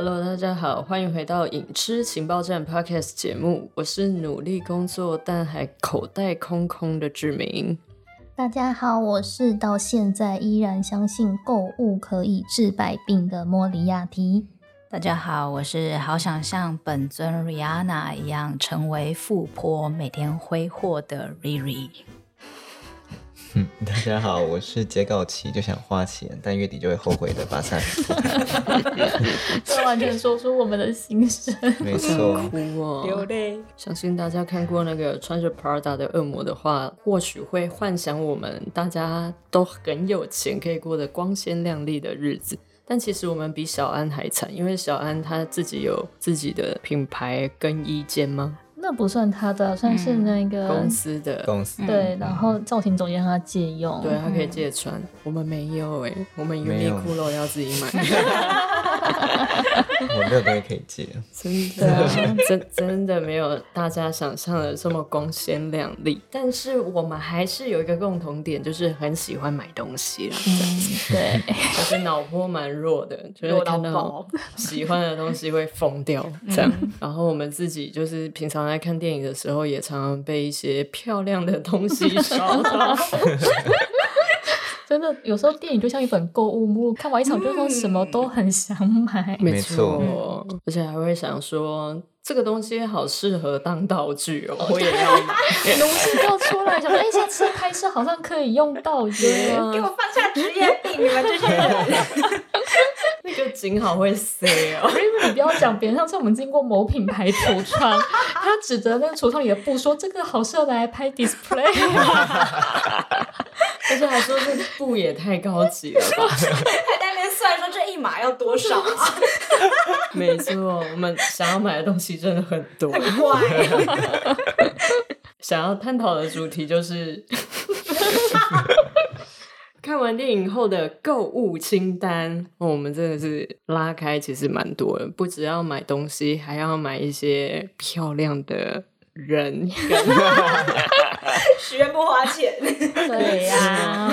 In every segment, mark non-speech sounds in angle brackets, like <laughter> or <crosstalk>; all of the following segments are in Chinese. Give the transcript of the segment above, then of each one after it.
Hello，大家好，欢迎回到影痴情报站 Podcast 节目，我是努力工作但还口袋空空的志明。大家好，我是到现在依然相信购物可以治百病的莫里亚提。大家好，我是好想像本尊 Rihanna 一样成为富婆，每天挥霍的 Riri。大家好，我是截稿期就想花钱，但月底就会后悔的巴萨。这完全说出我们的心声。没错，哭哦，流泪。相信大家看过那个穿着 Prada 的恶魔的话，或许会幻想我们大家都很有钱，可以过得光鲜亮丽的日子。但其实我们比小安还惨，因为小安他自己有自己的品牌更衣间吗？那不算他的，算是那个公司的。公司。对，然后造型总监让他借用，对他可以借穿，我们没有哎、我们没有。Uniqlo 要自己买，<laughs> <laughs> 我没有东西可以借。真的真真的没有大家想象的这么光鲜亮丽。但是我们还是有一个共同点，就是很喜欢买东西啦，嗯，对，就是脑波蛮弱的，就是弱到看到爆。喜欢的东西会疯掉这样。然后我们自己就是平常在看电影的时候，也常常被一些漂亮的东西 <laughs> 烧到。<laughs> 真的有时候电影就像一本购物目录，看完一场就说什么都很想买。没错，而且还会想说这个东西好适合当道具哦，我也要买。奴性就出来，想说，哎，下次拍摄好像可以用到耶。给我放下职业病，你们这些人。<laughs> 那个景好会塞哦。因为你不要讲别人，上次我们经过某品牌橱窗，他指着那个橱窗里的布说：“这个好适合拿来拍 display。<laughs> 而且还说这个布也太高级了吧？<laughs> 还在那边算说这一码要多少啊？没错，我们想要买的东西真的很多。很怪。<laughs> 想要探讨的主题就是 <laughs> 看完电影后的购物清单。哦我们真的是拉开，其实蛮多的，不只要买东西，还要买一些漂亮的人跟许愿不花钱。对呀、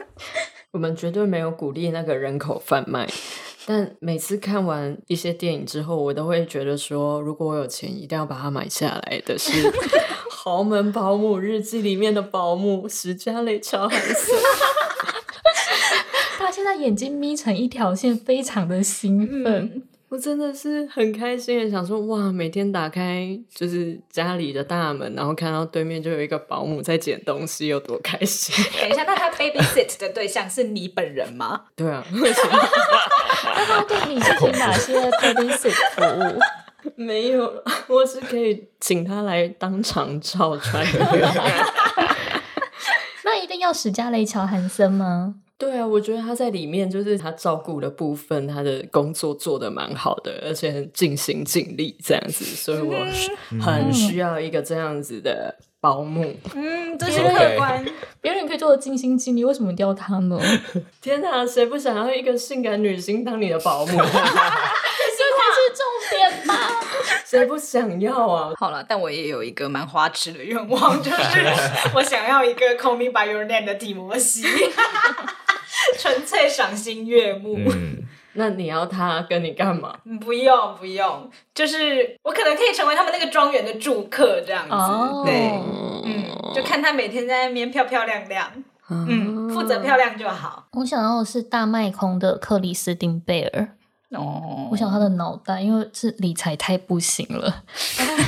<laughs> 我们绝对没有鼓励那个人口贩卖，但每次看完一些电影之后，我都会觉得说，如果我有钱，一定要把它买下来的是 <laughs>《豪门保姆日记》里面的保姆史嘉蕾·乔韩森。他现在眼睛眯成一条线，非常的兴奋。我真的是很开心的，想说哇，每天打开就是家里的大门，然后看到对面就有一个保姆在捡东西，有多开心！等一下，那他 babysit 的对象是你本人吗？对啊，为什么那他对你进行哪些 babysit 服务？没有了？我是可以请他来当场照穿的。<laughs> 那一定要史嘉蕾·乔韩森吗？对啊，我觉得他在里面就是他照顾的部分，他的工作做的蛮好的，而且很尽心尽力这样子，所以我很需要一个这样子的保姆。嗯，这是客观。别人可以做的尽心尽力，为什么一定要他呢？<laughs> 天哪，谁不想要一个性感女星当你的保姆？<laughs> 这才是重点吧？<laughs> 谁不想要啊？好了，但我也有一个蛮花痴的愿望，就是我想要一个 Call Me by Your Name 的底摩西，<laughs> 纯粹赏心悦目。嗯，那你要他跟你干嘛？不用不用，就是我可能可以成为他们那个庄园的住客这样子。哦对，嗯，就看他每天在那边漂漂亮亮，嗯，负责漂亮就好。我想要的是大麦空的克里斯汀贝尔。哦我想他的脑袋，因为是理财太不行了，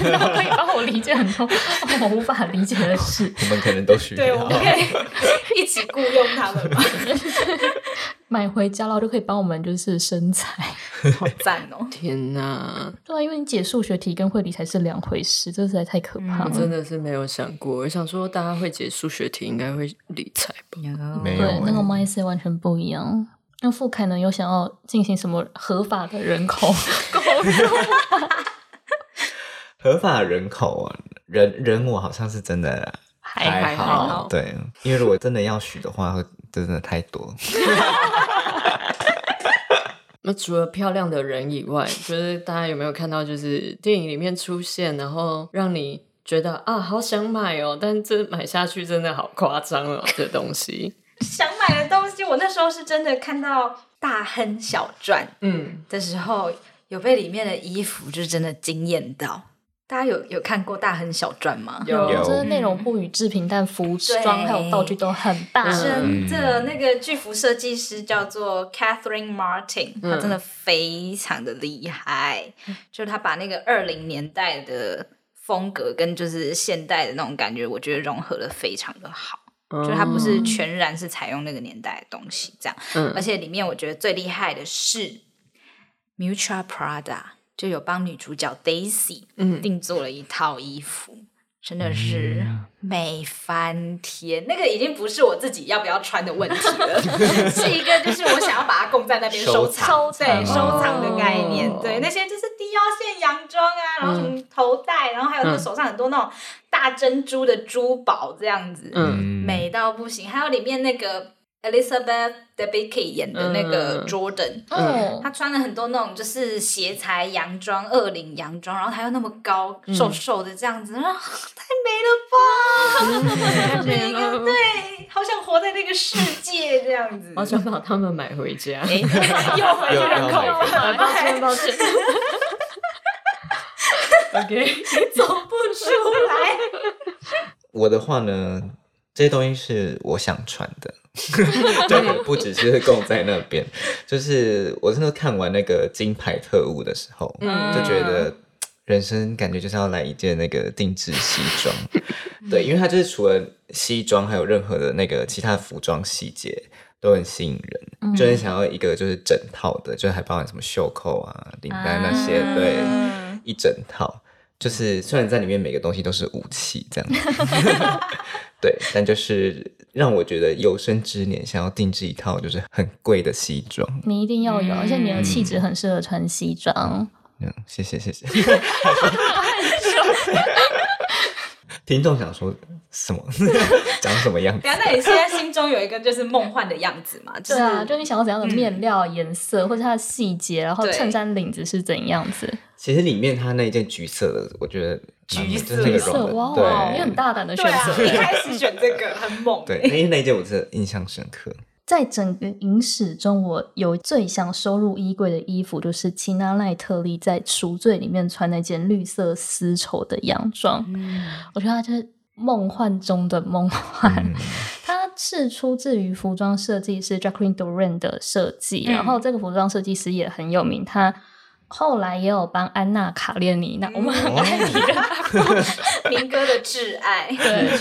然后可以帮我理解很多 <laughs> 我无法理解的事。我们可能都需对，我要们。可以一起雇佣他们吧，<laughs> 买回家然后就可以帮我们就是生财。<laughs> 好赞哦！天哪，对啊，因为你解数学题跟会理财是两回事，这实在太可怕我了。真的是没有想过。我想说，大家会解数学题，应该会理财吧？没有对，那个欸 mindset 完全不一样。那傅凯呢？有想要进行什么合法的人口购入？<laughs> <laughs> 合法人口啊，人人我好像是真的还还好对，因为如果真的要许的话，会真的太多。<laughs> 那除了漂亮的人以外，就是大家有没有看到，就是电影里面出现，然后让你觉得啊，好想买哦，但这买下去真的好夸张哦，这东西。想买的东西，我那时候是真的看到大亨小传嗯，的时候，有被里面的衣服就是真的惊艳到。大家有有看过《大亨小传》吗？有有就是内容不予置评，但服装还有道具都很棒。真的，那个剧服设计师叫做 Catherine Martin，嗯她真的非常的厉害。就是她把那个二零年代的风格跟就是现代的那种感觉，我觉得融合的非常的好。就是它不是全然是采用那个年代的东西，这样。嗯而且里面我觉得最厉害的是 m u t u a Prada，就有帮女主角 Daisy 嗯定做了一套衣服，真的是美翻天。那个已经不是我自己要不要穿的问题了，<laughs> 是一个就是我想要把它供在那边收藏，收对收藏的概念。哦对，那些就是低腰线洋装啊，然后什么头带，然后还有那个手上很多那种大珍珠的珠宝这样子，嗯美到不行。还有里面那个 Elizabeth Debicki 演的那个嗯 Jordan，、嗯，他穿了很多那种就是斜裁洋装、二领洋装，然后他又那么高，嗯瘦瘦的这样子，啊，太美了吧！太美那个，对，好想活在那个世界这样子。好想把他们买回家。哎又回去又人口又贩抱歉，抱歉。<laughs> OK，<laughs> 走不出来。我的话呢，这些东西是我想穿的，<laughs> 对，不只是供在那边。就是我真的看完那个《金牌特务》的时候，嗯就觉得人生感觉就是要来一件那个定制西装。<laughs> 对，因为它就是除了西装，还有任何的那个其他服装细节都很吸引人，就很想要一个就是整套的，就还包含什么袖扣啊、领带那些，啊对，一整套。就是虽然在里面每个东西都是武器这样子，<laughs> 对，但就是让我觉得有生之年想要定制一套就是很贵的西装。你一定要有，而且你的气质很适合穿西装。嗯，谢谢谢谢。<laughs> <laughs> 听众想说什么？<laughs> 长什么样子等？下，那你现在心中有一个就是梦幻的样子嘛？就是对啊，就你想要怎样的面料、颜色，或者它的细节，然后衬衫领子是怎样子？其实里面它那一件橘色的，我觉得橘色哇，的，你很大胆的选择。一开始选这个很猛。对对，那那一件我真的印象深刻。在整个影史中，我有最想收入衣柜的衣服，就是齐娜赖特利在《赎罪》里面穿那件绿色丝绸的洋装。嗯我觉得它就是梦幻中的梦幻。嗯 <laughs> 它是出自于服装设计师 Jacqueline Doran 的设计，嗯然后这个服装设计师也很有名，他后来也有帮安娜卡列尼娜，我们很爱你的，民歌的挚爱。对，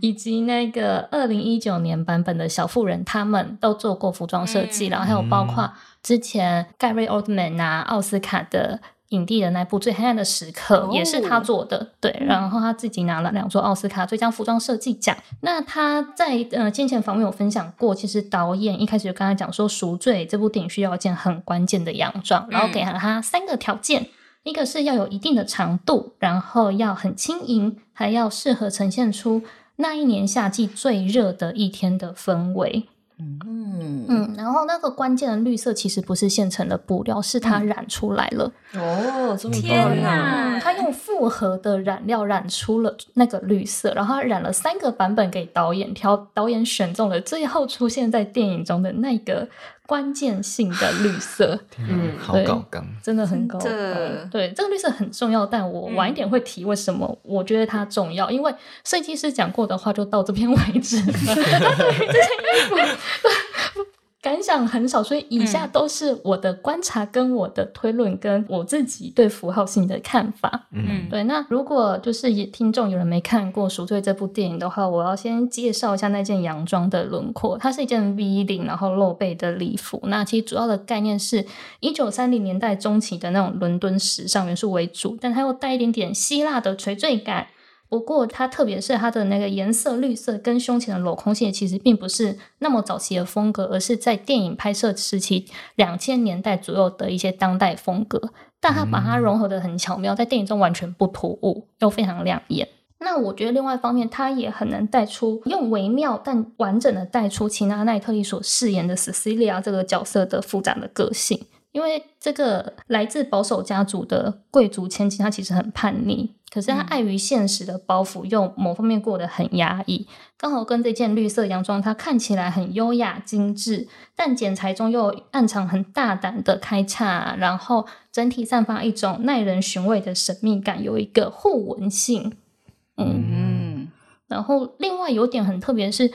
以及那个二零一九年版本的小妇人，他们都做过服装设计，嗯。然后还有包括之前盖瑞·奥特曼拿奥斯卡的影帝的那部《最黑暗的时刻》哦也是他做的，对，然后他自己拿了两座奥斯卡最佳服装设计奖。那他在呃先前访问有分享过，其实导演一开始就跟他讲说，《赎罪》这部电影需要一件很关键的洋装，然后给了他三个条件。一个是要有一定的长度，然后要很轻盈，还要适合呈现出那一年夏季最热的一天的氛围。嗯。嗯，然后那个关键的绿色其实不是现成的布料，是它染出来了。哦，这么天哪嗯，它用复合的染料染出了那个绿色，然后它染了三个版本给导演挑，导演选中了最后出现在电影中的那个关键性的绿色，<laughs> 嗯，好对高纲。真的很高真的嗯对，这个绿色很重要，但我晚一点会提为什么我觉得它重要，因为设计师讲过的话就到这边为止了。<laughs> <laughs> 对这件衣服感想很少，所以以下都是我的观察、跟我的推论、跟我自己对符号性的看法。嗯，对，那如果就是也听众有人没看过《赎罪》这部电影的话，我要先介绍一下那件洋装的轮廓。它是一件 V 领，然后露背的礼服。那其实主要的概念是一九三零年代中期的那种伦敦时尚元素为主，但它又带一点点希腊的垂坠感。不过它特别是它的那个颜色绿色跟胸前的镂空线，其实并不是那么早期的风格，而是在电影拍摄时期两千年代左右的一些当代风格。但它把它融合的很巧妙，在电影中完全不突兀，又非常亮眼。那我觉得另外一方面，它也很能带出用微妙但完整的带出齐娜奈特利所饰演的 Cecilia 这个角色的复杂的个性。因为这个来自保守家族的贵族千金，她其实很叛逆，可是她碍于现实的包袱，又某方面过得很压抑。刚好跟这件绿色洋装，它看起来很优雅精致，但剪裁中又暗藏很大胆的开叉，然后整体散发一种耐人寻味的神秘感，有一个互文性。嗯，然后另外有点很特别是。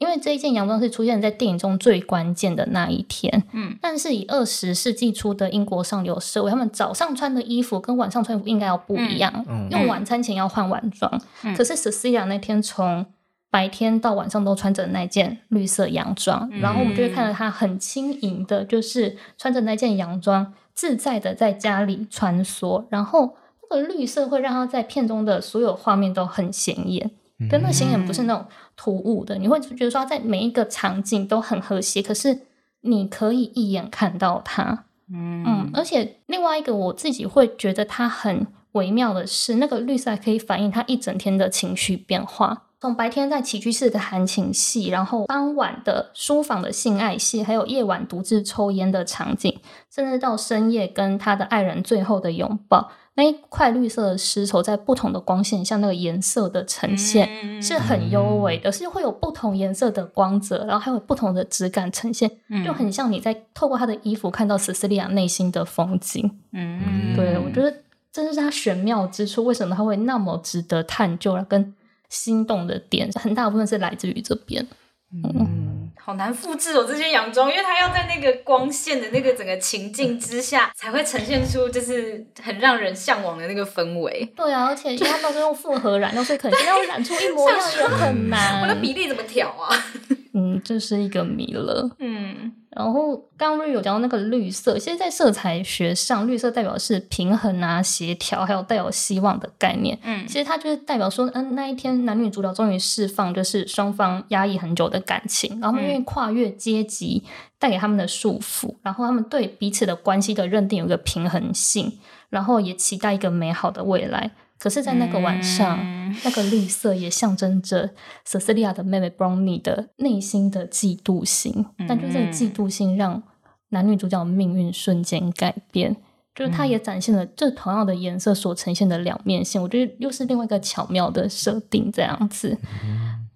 因为这一件洋装是出现在电影中最关键的那一天，嗯，但是以二十世纪初的英国上流社会，他们早上穿的衣服跟晚上穿衣服应该要不一样，用晚餐前要换晚装。可是 Cecilia 那天从白天到晚上都穿着那件绿色洋装，然后我们就会看到她很轻盈的，就是穿着那件洋装自在的在家里穿梭，然后那个绿色会让她在片中的所有画面都很显眼。跟那显眼不是那种突兀的，你会觉得说在每一个场景都很和谐，可是你可以一眼看到它。嗯，而且另外一个我自己会觉得它很微妙的是，那个绿色可以反映他一整天的情绪变化。从白天在起居室的含情戏，然后傍晚的书房的性爱戏，还有夜晚独自抽烟的场景，甚至到深夜跟他的爱人最后的拥抱。那一块绿色的丝绸在不同的光线下，那个颜色的呈现是很优美的，是会有不同颜色的光泽，然后还有不同的质感呈现，就很像你在透过她的衣服看到斯斯利亚内心的风景。嗯，对我觉得这就是他玄妙之处，为什么他会那么值得探究了，跟心动的点，很大部分是来自于这边。嗯，好难复制哦，这些洋装，因为它要在那个光线的那个整个情境之下，才会呈现出就是很让人向往的那个氛围。对啊，而且因为它都是用复合染料，所以肯定要染出一模一样的很难。我的比例怎么调啊？<laughs> 嗯，这是一个谜了。嗯。然后刚刚有讲到那个绿色，其实，在色彩学上，绿色代表是平衡啊、协调，还有带有希望的概念。嗯，其实它就是代表说，嗯，那一天男女主角终于释放，就是双方压抑很久的感情，然后愿意跨越阶级带给他们的束缚，然后他们对彼此的关系的认定有一个平衡性，然后也期待一个美好的未来。可是，在那个晚上，那个绿色也象征着 Cecilia 的妹妹 Brownie 的内心的嫉妒心。但就这个嫉妒心，让男女主角的命运瞬间改变。就是它也展现了这同样的颜色所呈现的两面性。我觉得又是另外一个巧妙的设定，这样子。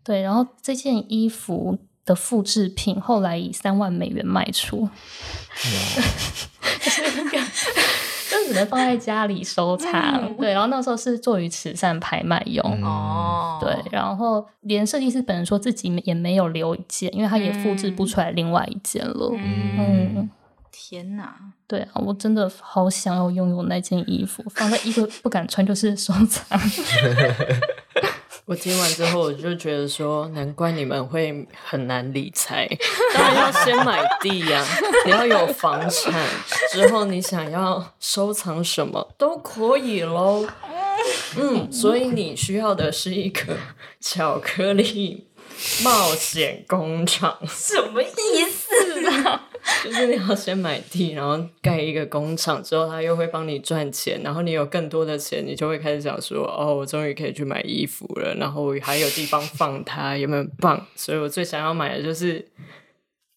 对，然后这件衣服的复制品后来以三万美元卖出。<laughs> <laughs> <laughs> 就只能放在家里收藏，对。然后那时候是做于慈善拍卖用，哦，对。然后连设计师本人说自己也没有留一件，因为他也复制不出来另外一件了。嗯，天哪，对啊，我真的好想要拥有那件衣服，放在衣柜不敢穿，就是收藏。<laughs> 我听完之后，我就觉得说，难怪你们会很难理财。当然要先买地呀，你要有房产，之后你想要收藏什么都可以喽。嗯，所以你需要的是一个巧克力冒险工厂，什么意思啊？就是你要先买地，然后盖一个工厂，之后他又会帮你赚钱，然后你有更多的钱，你就会开始想说：哦，我终于可以去买衣服了，然后还有地方放它，有没有棒？所以我最想要买的就是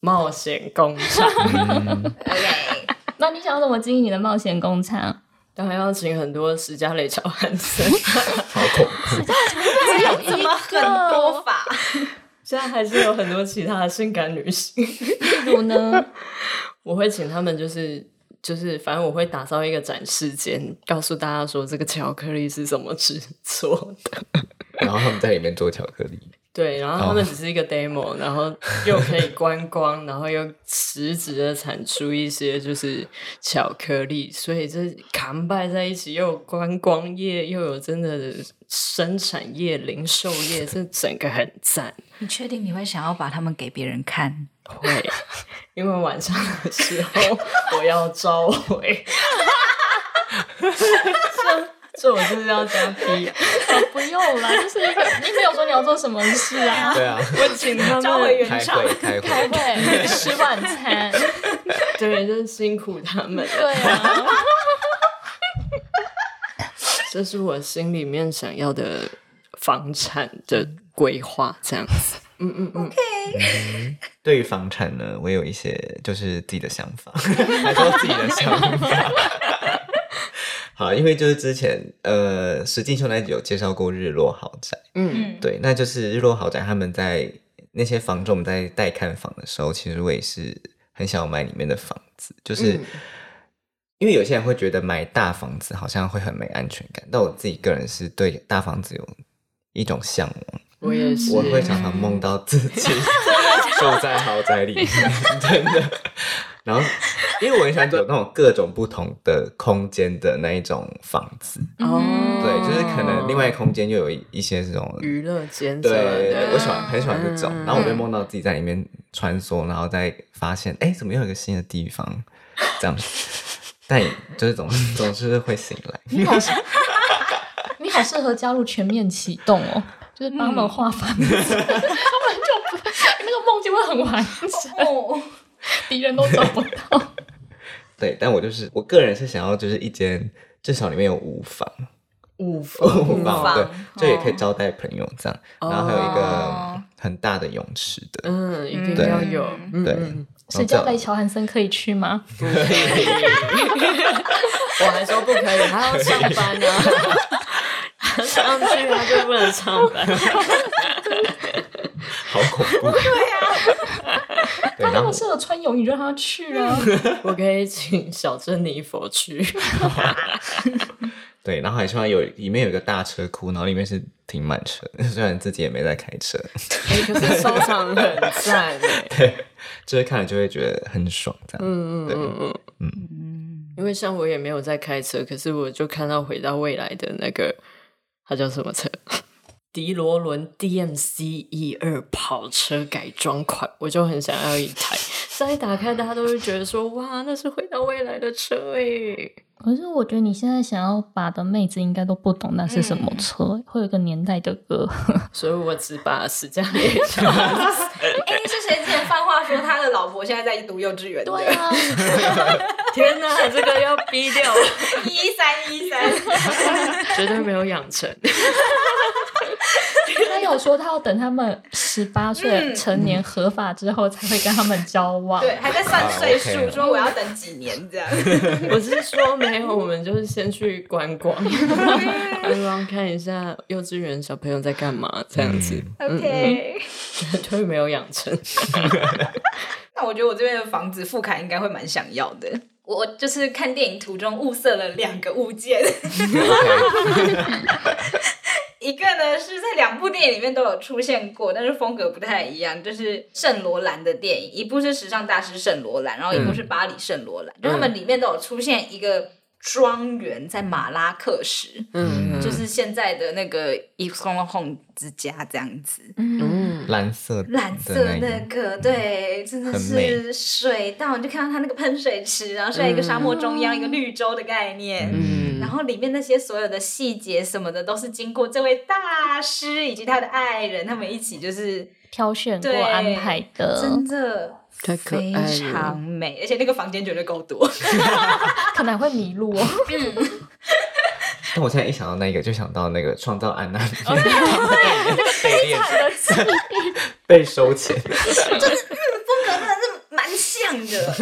冒险工厂。OK，<laughs> 那你想要怎么经营你的冒险工厂？当然要请很多史嘉蕾·乔汉森。好恐怖！只有这么很多法。现在还是有很多其他的性感女性，例如呢，<laughs> 我会请他们，就是就是，反正我会打造一个展示间，告诉大家说这个巧克力是怎么制作的，<laughs> 然后他们在里面做巧克力。对，然后他们只是一个 demo，<laughs> 然后又可以观光，然后又实质的产出一些就是巧克力，所以这扛拜在一起，又有观光业，又有真的生产业、零售业，<laughs> 这整个很赞。你确定你会想要把他们给别人看？会，因为晚上的时候我要召回。<laughs> 这我就是要加 P，不用啦，就是一个你没有说你要做什么事啊？对啊，我请他们。开会，开会，开会，吃晚餐，对，就是辛苦他们。对啊，<laughs> 这是我心里面想要的房产的规划，这样子。嗯嗯嗯，对于房产呢，我有一些就是自己的想法，还说自己的想法。好，因为就是之前呃，石进秀那集有介绍过日落豪宅，嗯。嗯，对，那就是日落豪宅他们在那些房仲在带看房的时候，其实我也是很想要买里面的房子，就是。嗯。因为有些人会觉得买大房子好像会很没安全感，但我自己个人是对大房子有一种向往，我也是，我会常常梦到自己 <laughs> <laughs> 住在豪宅里面，真的。然后，因为我很喜欢有那种各种不同的空间的那一种房子，哦，对，就是可能另外空间又有一一些这种，娱乐间对我喜欢很喜欢这种。嗯然后我就梦到自己在里面穿梭，然后再发现，哎，怎么又有一个新的地方？这样，<laughs> 但就是总总是会醒来。你好 <laughs> 适，你好适合加入全面启动哦，就是帮他们画房子，<laughs> 那个梦境会很完整，哦，敌人都找不到。<laughs> 对，但我就是我个人是想要就是一间至少里面有五房，五五房房。对房，就也可以招待朋友这样，然后还有一个哦很大的泳池的，嗯，一定对要有，嗯对嗯谁叫雷乔汉森可以去吗？不可以，我还说不可以，他要上班呢、啊，<laughs> 上去他就不能上班。好恐怖。对呀，对，然后他那么适合穿泳衣，让他去啊！<laughs> 我可以请小珍妮佛去，<laughs> 对，然后还希望有里面有一个大车库，然后里面是停满车，<laughs> 虽然自己也没在开车，哎、可是收藏很赞哎。对，就是看了就会觉得很爽这样。嗯嗯嗯嗯嗯，因为像我也没有在开车，可是我就看到回到未来的那个，它叫什么车？迪罗伦 DMC 一二跑车改装款，我就很想要一台。再打开，大家都会觉得说：“哇，那是回到未来的车哎！”可是我觉得你现在想要把的妹子应该都不懂那是什么车，会有一个年代的歌。<laughs> 所以我只把史嘉列车。<laughs> 哎，是谁之前放话说他的老婆现在在读幼稚园的？对啊，<laughs> 天哪，这个要逼掉，一三一三，绝对没有养成。他有说他要等他们十八岁成年合法之后才会跟他们交往。对，还在算岁啊数，说我要等几年这样。我是说没有，我们就是先去观光，观光看一下幼稚园小朋友在干嘛，这样子，嗯 OK，绝对没有养成。<laughs> 那我觉得我这边的房子富凯应该会蛮想要的。我就是看电影途中物色了两个物件，<laughs> 一个呢是在两部电影里面都有出现过，但是风格不太一样，就是圣罗兰的电影，一部是时尚大师圣罗兰，然后一部是巴黎圣罗兰，就他们里面都有出现一个庄园在马拉克什，嗯，就是现在的那个 Yves Saint Laurent 之家这样子。嗯，蓝色的蓝色那那个，对，真的是水到，你就看到它那个喷水池，然后是在一个沙漠中央，一个绿洲的概念。嗯。然后里面那些所有的细节什么的，都是经过这位大师以及他的爱人，他们一起就是挑选过安排的，真的太可非爱了。常美，而且那个房间绝对够多。<laughs> 可能会迷路哦。<laughs> 但我现在一想到那个，就想到那个创造安娜哦被练被收钱，就是风格真的是蛮像的。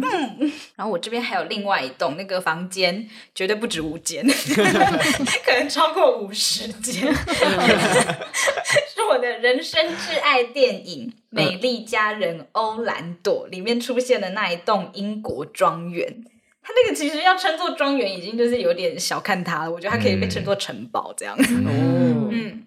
嗯，然后我这边还有另外一栋，那个房间绝对不止五间，<laughs> 可能超过五十间，<laughs> 是我的人生挚爱电影《美丽佳人欧兰朵》里面出现的那一栋英国庄园。它那个其实要称作庄园，已经就是有点小看它了。我觉得它可以被称作城堡这样。哦，嗯，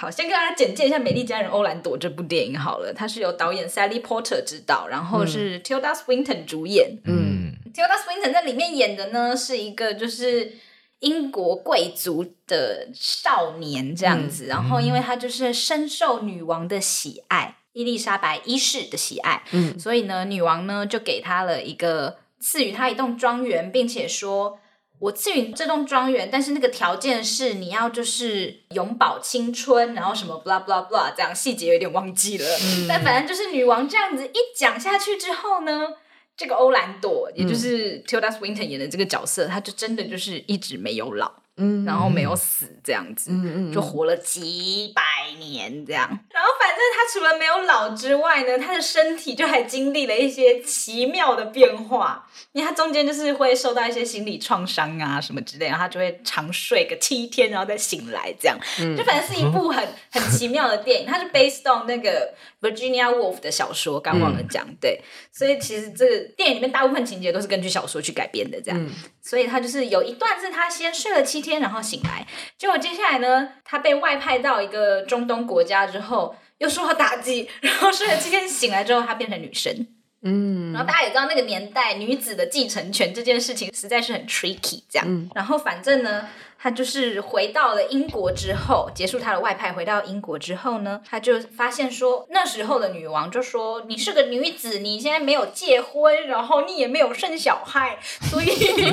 好，先跟大家简介一下《美丽佳人欧兰朵》这部电影好了。它是由导演 Sally Porter 执导，然后是 Tilda Swinton 主演。嗯，Tilda Swinton 在里面演的呢是一个就是英国贵族的少年这样子，然后因为他就是深受女王的喜爱，伊丽莎白一世的喜爱，嗯所以呢，女王呢就给他了一个赐予他一栋庄园，并且说。我赐予你这栋庄园，但是那个条件是你要就是永葆青春，然后什么 blah blah blah 这样，细节有点忘记了。但反正就是女王这样子一讲下去之后呢，这个欧兰朵，也就是 Tilda Swinton 演的这个角色，她就真的就是一直没有老。嗯，然后没有死这样子，嗯嗯，就活了几百年这样。然后反正他除了没有老之外呢，他的身体就还经历了一些奇妙的变化。因为他中间就是会受到一些心理创伤啊什么之类，然后他就会长睡个七天，然后再醒来这样。就反正是一部很 <laughs> 很奇妙的电影，它是 based on 那个 Virginia Woolf 的小说，刚忘了讲。对，所以其实这个电影里面大部分情节都是根据小说去改编的这样。所以他就是有一段是他先睡了七天，然后醒来，结果接下来呢，他被外派到一个中东国家之后，又受到打击，然后睡了七天醒来之后，他变成女生。嗯，然后大家也知道那个年代女子的继承权这件事情实在是很 tricky，这样。然后反正呢，他就是回到了英国之后，结束他的外派，回到英国之后呢，他就发现说，那时候的女王就说：“你是个女子，你现在没有结婚，然后你也没有生小孩，所以 <laughs> 你不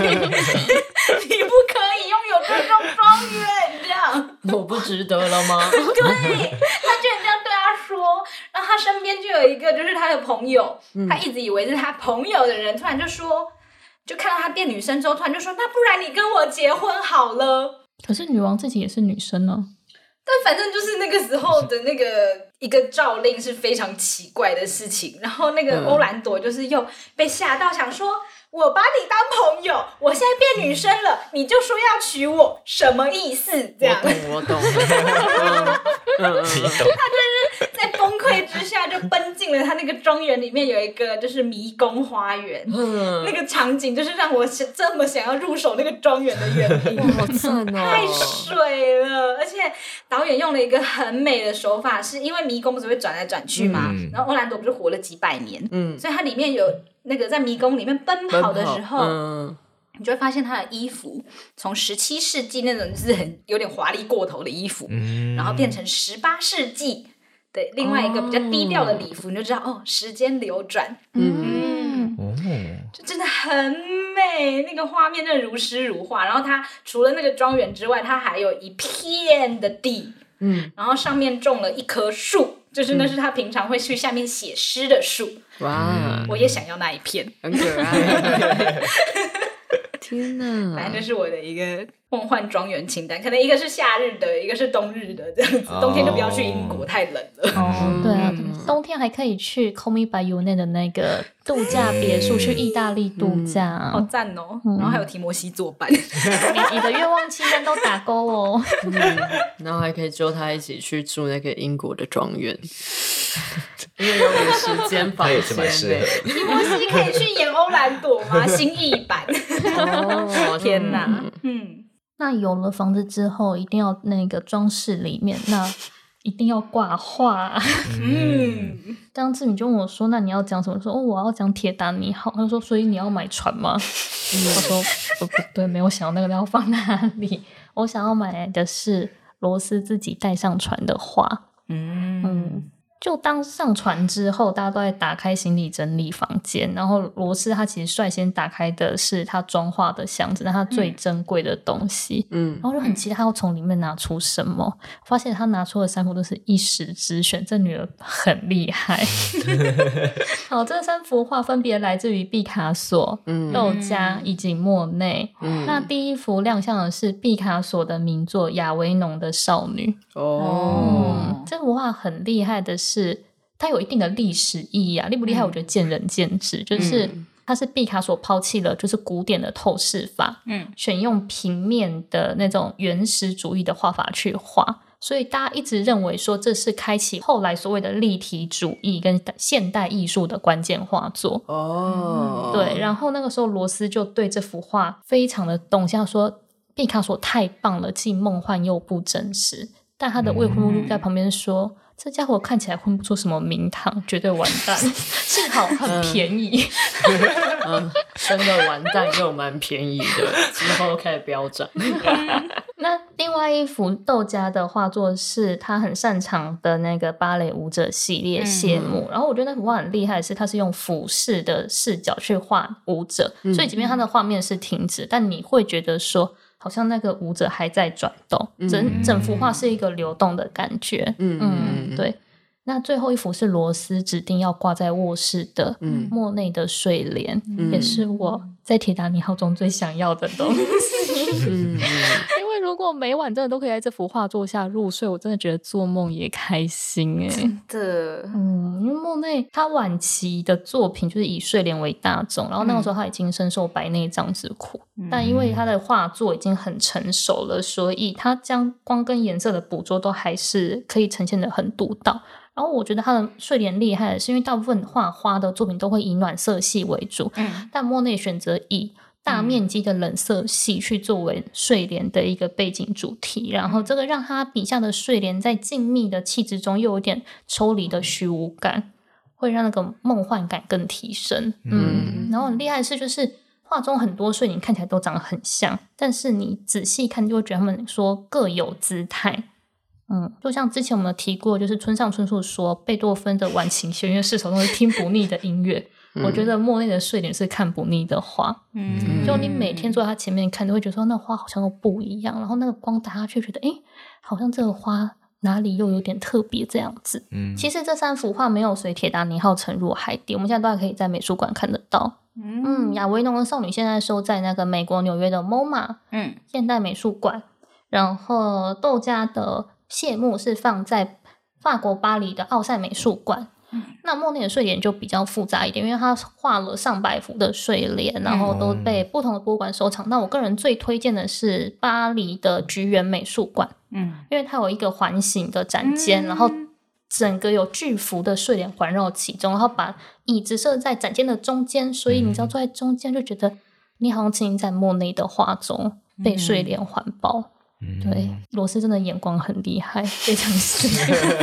可以拥有这种庄园。”这样，<laughs> 我不值得了吗？<laughs> 对，他居然这样对他说，然后他身边就有一个就是他的朋友，他。一直以为是他朋友的人，突然就说，就看到他变女生之后，突然就说：“那不然你跟我结婚好了。”可是女王自己也是女生呢。但反正就是那个时候的那个一个诏令是非常奇怪的事情。然后那个欧兰朵就是又被吓到，想说：“我把你当朋友，我现在变女生了，你就说要娶我，什么意思？”这样，我懂，我懂。<laughs> 他就是在崩溃之下，就奔进了他那个庄园里面，有一个就是迷宫花园，那个场景就是让我想这么想要入手那个庄园的原因。好赞哦！太水了，而且导演用了一个很美的手法，是因为迷宫不是会转来转去吗？然后欧兰朵不是活了几百年，嗯，所以它里面有那个在迷宫里面奔跑的时候。你就会发现他的衣服从十七世纪那种就是很有点华丽过头的衣服，然后变成十八世纪的另外一个比较低调的礼服，你就知道哦，时间流转，嗯，哦，就真的很美，那个画面真的如诗如画。然后它除了那个庄园之外，它还有一片的地，嗯，然后上面种了一棵树，就是那是他平常会去下面写诗的树。哇，我也想要那一片，很可爱。<laughs> 天呐，反正这是我的一个梦幻庄园清单，可能一个是夏日的，一个是冬日的，这样子。冬天就不要去英国，太冷了。哦，对啊，冬天还可以去 Call Me by Your Name 的那个度假别墅，去意大利度假，好赞哦。然后还有提摩西作伴，<laughs> 你的愿望清单都打勾哦。然后还可以揪他一起去住那个英国的庄园。因为有时间 <laughs> 房间，提摩西可以去演欧兰朵吗？<laughs> 新译版？哦，天哪！嗯，那有了房子之后，一定要那个装饰里面，那一定要挂画。嗯，当志敏就问我说：“那你要讲什么？”说：“哦，我要讲铁达尼号。”他说：“所以你要买船吗？”他说：“不不对，没有想到那个要放哪里。<laughs> 我想要买的是罗斯自己带上船的画。”嗯嗯。就当上船之后，大家都在打开行李整理房间，然后罗斯他其实率先打开的是他装画的箱子，那他最珍贵的东西，嗯，然后就很期待他要从里面拿出什么，发现他拿出的三幅都是一时之选，这女儿很厉害。<laughs> 好，这三幅画分别来自于毕卡索、嗯、豆家以及莫内。那第一幅亮相的是毕卡索的名作《亚维农的少女》。哦，这幅画很厉害的是，它有一定的历史意义啊，厉不厉害？我觉得见仁见智。就是它是毕卡索抛弃了就是古典的透视法，嗯，选用平面的那种原始主义的画法去画，所以大家一直认为说这是开启后来所谓的立体主义跟现代艺术的关键画作。哦，对，然后那个时候罗斯就对这幅画非常的动，像说毕卡索太棒了，既梦幻又不真实。但他的未婚夫在旁边说：“这家伙看起来混不出什么名堂，绝对完蛋。<laughs> 幸好很便宜，嗯，真的完蛋又蛮便宜的，之后开始飙涨。那另外一幅豆家的画作是他很擅长的那个芭蕾舞者系列谢幕，然后我觉得那幅画很厉害，是他是用俯视的视角去画舞者，所以即便他的画面是停止，但你会觉得说。好像那个舞者还在转动，整整幅画是一个流动的感觉。嗯嗯，对。那最后一幅是罗斯指定要挂在卧室的莫内的睡莲，也是我在铁达尼号中最想要的东西。<laughs> 嗯，因为如果每晚真的都可以在这幅画作下入睡，我真的觉得做梦也开心哎。真的，嗯，因为莫内他晚期的作品就是以睡莲为大众，然后那个时候他已经深受白内障之苦，但因为他的画作已经很成熟了，所以他将光跟颜色的捕捉都还是可以呈现的很独到。然后我觉得他的睡莲厉害的是，因为大部分画花的作品都会以暖色系为主，嗯但莫内选择以大面积的冷色系去作为睡莲的一个背景主题，然后这个让他笔下的睡莲在静谧的气质中又有点抽离的虚无感，会让那个梦幻感更提升。嗯，然后很厉害的是，就是画中很多睡莲看起来都长得很像，但是你仔细看就会觉得他们说各有姿态。嗯，就像之前我们提过，就是村上春树说，贝多芬的晚晴弦乐四首都是听不腻的音乐。<laughs> 我觉得莫内的睡莲是看不腻的花，嗯，就你每天坐在他前面看，都会觉得说那花好像都不一样，然后那个光打下去，觉得诶，好像这个花哪里又有点特别这样子。嗯，其实这三幅画没有随铁达尼号沉入海底，我们现在都还可以在美术馆看得到。嗯，亚维农的少女现在收在那个美国纽约的 MoMA 嗯现代美术馆，然后窦家的谢幕是放在法国巴黎的奥赛美术馆。那莫内的睡莲就比较复杂一点，因为他画了上百幅的睡莲，然后都被不同的博物馆收藏。那我个人最推荐的是巴黎的菊园美术馆，嗯因为它有一个环形的展间，然后整个有巨幅的睡莲环绕其中，然后把椅子设在展间的中间，所以你只要坐在中间，就觉得你好像沉浸在莫内的画中，被睡莲环抱。对，罗斯真的眼光很厉害，<laughs> 非常细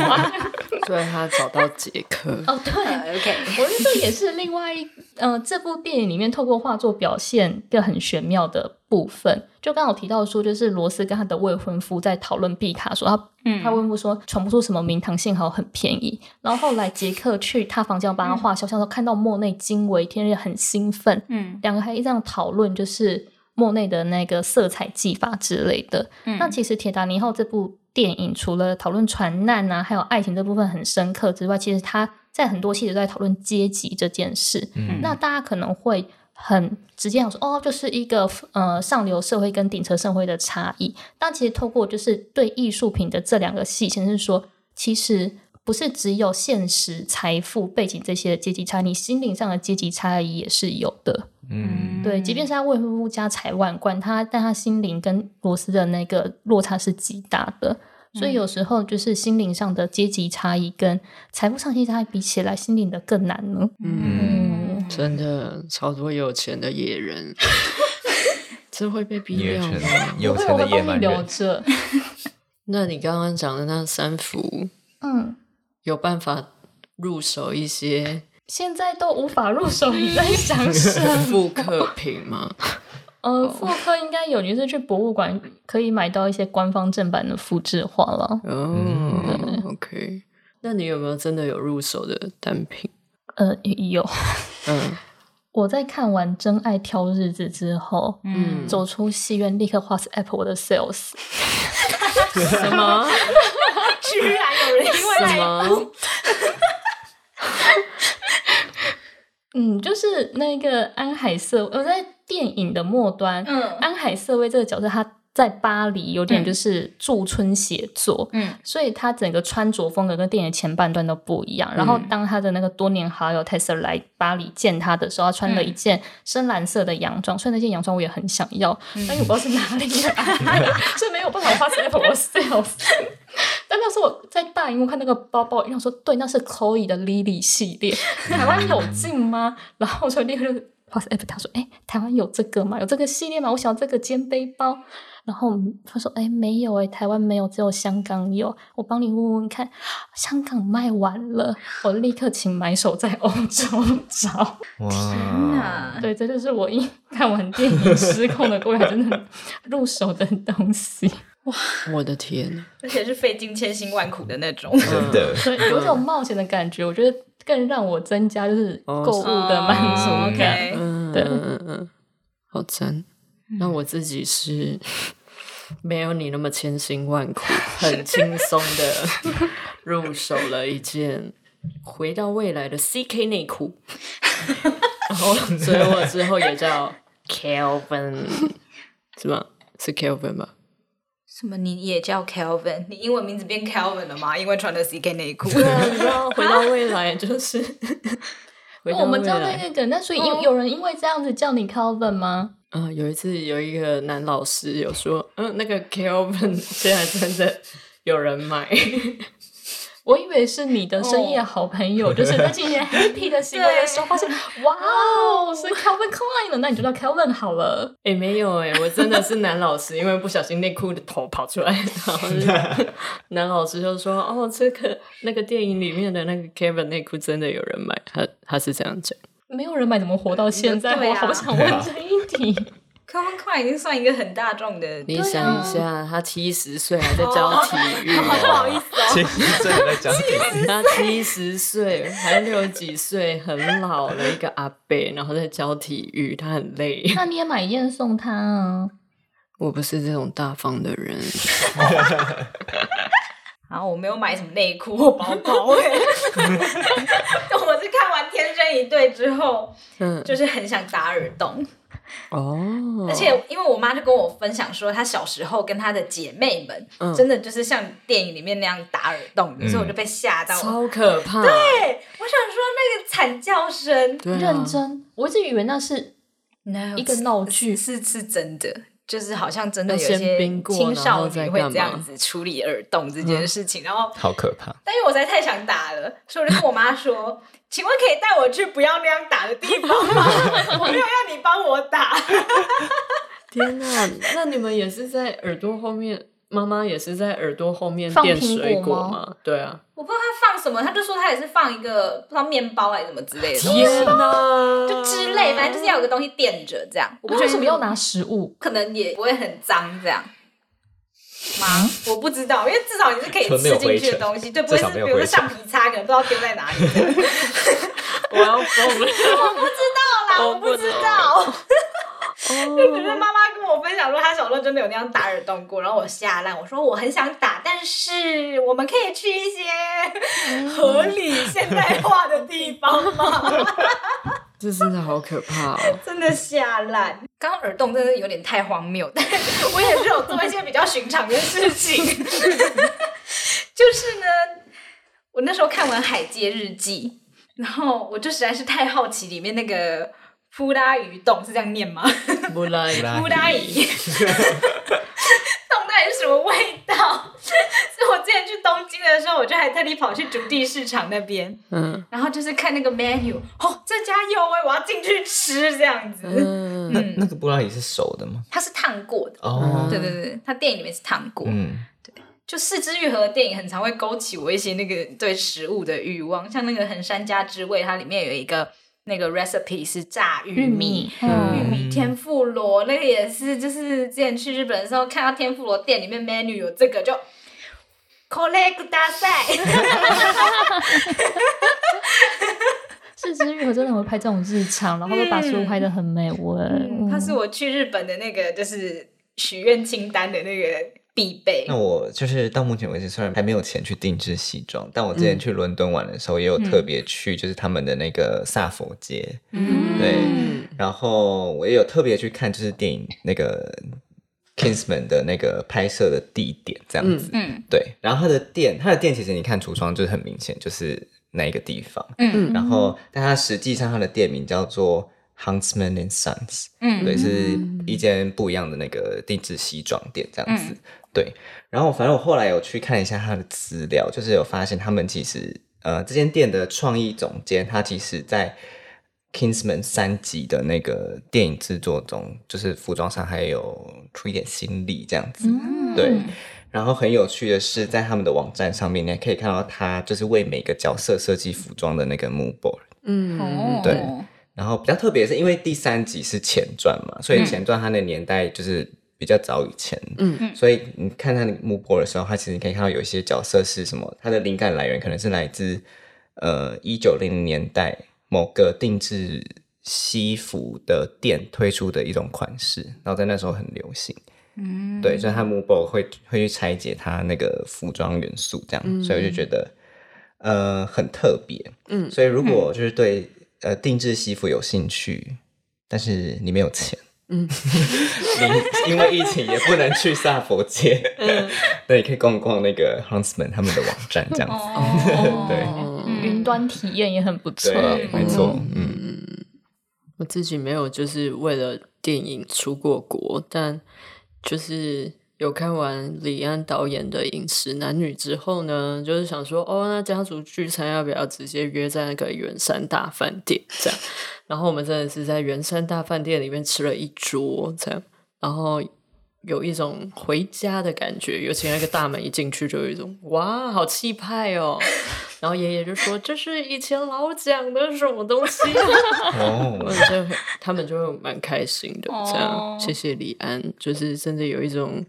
化。<laughs> 所以他找到杰克。哦，对，，<laughs> OK，我觉得这也是另外一，呃，这部电影里面透过画作表现一个很玄妙的部分。就刚好提到说，就是罗斯跟他的未婚夫在讨论毕卡索，他、嗯他未婚夫说传不出什么名堂，幸好很便宜。然后后来杰克去他房间帮他画肖像的时候，看到莫内惊为天人，很兴奋，嗯两个还这样讨论，就是莫内的那个色彩技法之类的。嗯那其实《铁达尼号》这部电影除了讨论船难啊，还有爱情这部分很深刻之外，其实它在很多细节都在讨论阶级这件事。嗯那大家可能会很直接想说，哦，就是一个呃上流社会跟顶层社会的差异。但其实透过就是对艺术品的这两个细先，是说其实。不是只有现实、财富、背景这些的阶级差异，你心灵上的阶级差异也是有的。嗯对，即便是他未婚夫家财万贯，他但他心灵跟罗斯的那个落差是极大的，所以有时候就是心灵上的阶级差异跟财富上阶级差异比起来，心灵的更难呢。嗯，真的超多有钱的野人，<laughs> 这会被逼野犬掉吗？有钱的野蛮人，着。<laughs> 那你刚刚讲的那三幅，嗯，有办法入手一些现在都无法入手，<laughs> 你在想什么？复刻品吗？呃，复刻应该有，你是去博物馆可以买到一些官方正版的复制画了。哦，OK。那你有没有真的有入手的单品？呃，有。嗯 <laughs> 我在看完《真爱挑日子》之后，嗯，走出戏院，立刻 WhatsApp 我的 sales。什么 <laughs> 居然有人因为什么？嗯，就是那个安海瑟，我在电影的末端，嗯。安海瑟薇这个角色，他在巴黎有点就是驻村写作，嗯。所以他整个穿着风格跟电影前半段都不一样。然后当他的那个多年好友泰瑟来巴黎见他的时候，他穿了一件深蓝色的洋装，所以那件洋装我也很想要，但是我不知道是哪里来，<laughs> 所以没有办法花 Apple 我 sales。但那时候我在大荧幕看那个包包，我想说，对，那是 Chloe 的 Lily 系列，<laughs> 台湾有进吗？然后我就立刻就花 App 他说，哎、台湾有这个吗？有这个系列吗？我想要这个肩背包。然后他说：“哎，没有哎，台湾没有，只有香港有。我帮你问问看，香港卖完了，我立刻请买手在欧洲找。天哪对，这就是我一看完电影失控的过程，真的入手的东西。我的天！而且是费尽千辛万苦的那种。真的，对，有种冒险的感觉，我觉得更让我增加就是购物的满足哦感。，OK 嗯，对嗯嗯嗯，好赞。那我自己是 <laughs> 没有你那么千辛万苦，很轻松的 <laughs> 入手了一件回到未来的 CK 内裤，<laughs> 然后所以我之后也叫 Kelvin，是吗？是 Kelvin 吧？什么？你也叫 Kelvin？你英文名字变 Kelvin 了吗？因为穿的 CK 内裤。对啊，你知道回到未来就是。<laughs> 我们知道那个梗，那所以有有人因为这样子叫你 Kelvin 吗？嗯，有一次有一个男老师有说，嗯，那个 Kelvin 现在真的有人买。我以为是你的深夜好朋友，就是在进行 <laughs> happy 的行为的时候，发现哇哦，是 Calvin Klein 了，那你就叫 Calvin 好了。哎，没有哎，我真的是男老师，因为不小心内裤的头跑出来，然后 <laughs> 男老师就说：“哦，这个那个电影里面的那个 Kevin 内裤真的有人买。”他他是这样讲，没有人买怎么活到现在？我好想问这一题。快已经算一个很大众的，你想一下，他七十岁还在教体育，<laughs> 不好意思哦，七十岁还在教体育，他七十岁还六十几岁，很老的一个阿伯，然后在教体育，他很累。那你也买一件送他啊？我不是这种大方的人。<laughs> 然后我没有买什么内裤或包包哎，<laughs> 我是看完《天生一对》之后，嗯，就是很想打耳洞。哦，而且因为我妈就跟我分享说，她小时候跟她的姐妹们，真的就是像电影里面那样打耳洞，所以我就被吓到，超可怕。对，我想说那个惨叫声，认真，我一直以为那是一个闹剧，是是真的。就是好像真的有些青少年会这样子处理耳洞这件事情，然后好可怕。但因为我实在太想打了，所以我就跟我妈说：“请问可以带我去不要那样打的地方吗？我 <laughs> 没有要你帮我打。<laughs> ”天哪，那你们也是在耳朵后面？妈妈也是在耳朵后面垫水果吗？对啊，我不知道他放什么，他就说他也是放一个不知道面包还是什么之类的。天哪，就之类，反正就是要有个东西垫着这样。我不为什么要拿食物？可能也不会很脏这样吗？我不知道，因为至少你是可以吃进去的东西，对，不会是比如说橡皮擦，可能不知道丢在哪里。<laughs> 我要疯了！我不知道啦，我不知道。就只是妈妈跟我分享说，她小时候真的有那样打耳洞过，然后我吓烂。我说我很想打，但是我们可以去一些合理现代化的地方吗？<laughs> 这真的好可怕哦！真的吓烂。刚刚耳洞真的有点太荒谬，但我也是有做一些比较寻常的事情。就是呢，我那时候看完《海街日记》，然后我就实在是太好奇里面那个。布拉鱼洞是这样念吗？布拉鱼，扑拉鱼，洞 <laughs> 到底是什么味道？<laughs> 所以我之前去东京的时候，我就还特地跑去竹地市场那边，嗯，然后就是看那个 menu，哦，这家有哎，我要进去吃这样子。嗯，那那个布拉鱼是熟的吗？它是烫过的哦，对对对，它电影里面是烫过。嗯，对，就四肢愈合的电影很常会勾起我一些那个对食物的欲望，像那个《横山家之味》，它里面有一个。那个 recipe 是炸玉米，玉米天妇罗，那个也是，就是之前去日本的时候看到天妇罗店里面 menu 有这个，就 collect 大赛，<laughs> 四肢愈合真的会拍这种日常，然后会把食物拍的很美味。他是我去日本的那个就是许愿清单的那个。必备。那我就是到目前为止，虽然还没有钱去定制西装，但我之前去伦敦玩的时候，也有特别去，就是他们的那个萨佛街，对。然后我也有特别去看，就是电影那个 Kingsman 的那个拍摄的地点，这样子。嗯，对。然后他的店，他的店其实你看橱窗就是很明显，就是那一个地方。嗯。然后，但他实际上他的店名叫做。Huntsman and Sons，嗯，对，是一间不一样的那个定制西装店，这样子，对。然后，反正我后来有去看一下他的资料，就是有发现他们其实，呃，这间店的创意总监，他其实在 Kingsman 三集的那个电影制作中，就是服装上还有出一点心力，这样子，对。然后很有趣的是，在他们的网站上面，你还可以看到他就是为每个角色设计服装的那个 mood board，嗯，对。然后比较特别是因为第三集是前传嘛，所以前传它的年代就是比较早以前，嗯。嗯，所以你看它的幕布的时候，它其实你可以看到有一些角色是什么，它的灵感来源可能是来自呃一九零零年代某个定制西服的店推出的一种款式，然后在那时候很流行，嗯，对，所以它幕布会会去拆解它那个服装元素这样，所以我就觉得呃很特别，嗯，所以如果就是对。呃，定制西服有兴趣，但是你没有钱，嗯，你 <laughs> 因为疫情也不能去萨佛街，嗯，<laughs> 那你可以逛逛那个 Huntsman 他们的网站这样子，<laughs> 对，云端体验也很不错，没错，嗯，我自己没有就是为了电影出过国，但就是有看完李安导演的《饮食男女》之后呢，就是想说，哦，那家族聚餐要不要直接约在那个圆山大饭店这样？然后我们真的是在圆山大饭店里面吃了一桌，这样，然后有一种回家的感觉。尤其那个大门一进去，就有一种哇，好气派哦。然后爷爷就说：“这是以前老蒋的什么东西？” <laughs> 哦，<laughs> 就他们就蛮开心的。这样，谢谢李安，就是甚至有一种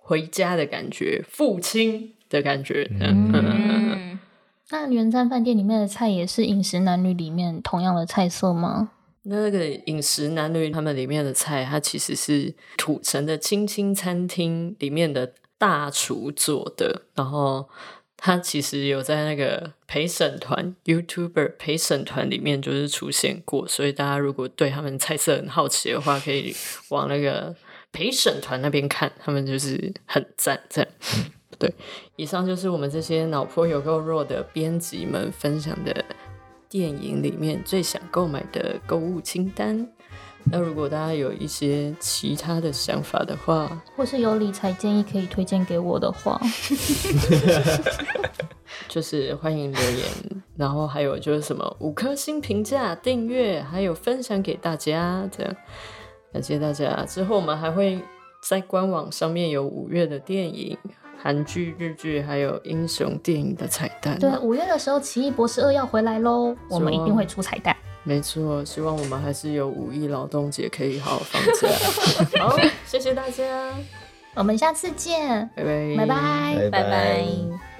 回家的感觉，父亲的感觉。嗯。<laughs> 那圆山饭店里面的菜也是《饮食男女》里面同样的菜色吗？那个《饮食男女》他们里面的菜，它其实是土城的青青餐厅里面的大厨做的。然后他其实有在那个陪审团 YouTuber 陪审团里面就是出现过，所以大家如果对他们菜色很好奇的话，可以往那个陪审团那边看，他们就是很赞这样。对，以上就是我们这些脑波有够弱的编辑们分享的电影里面最想购买的购物清单。那如果大家有一些其他的想法的话，或是有理财建议可以推荐给我的话，<laughs> 就是欢迎留言。然后还有就是什么五颗星评价、订阅，还有分享给大家，这样感谢大家。之后我们还会在官网上面有五月的电影。韩剧、日剧还有英雄电影的彩蛋。对，五月的时候《奇异博士二》要回来喽，我们一定会出彩蛋。没错，希望我们还是有五一劳动节可以好好放假。<laughs> 好，谢谢大家，我们下次见，拜拜，拜拜，拜拜。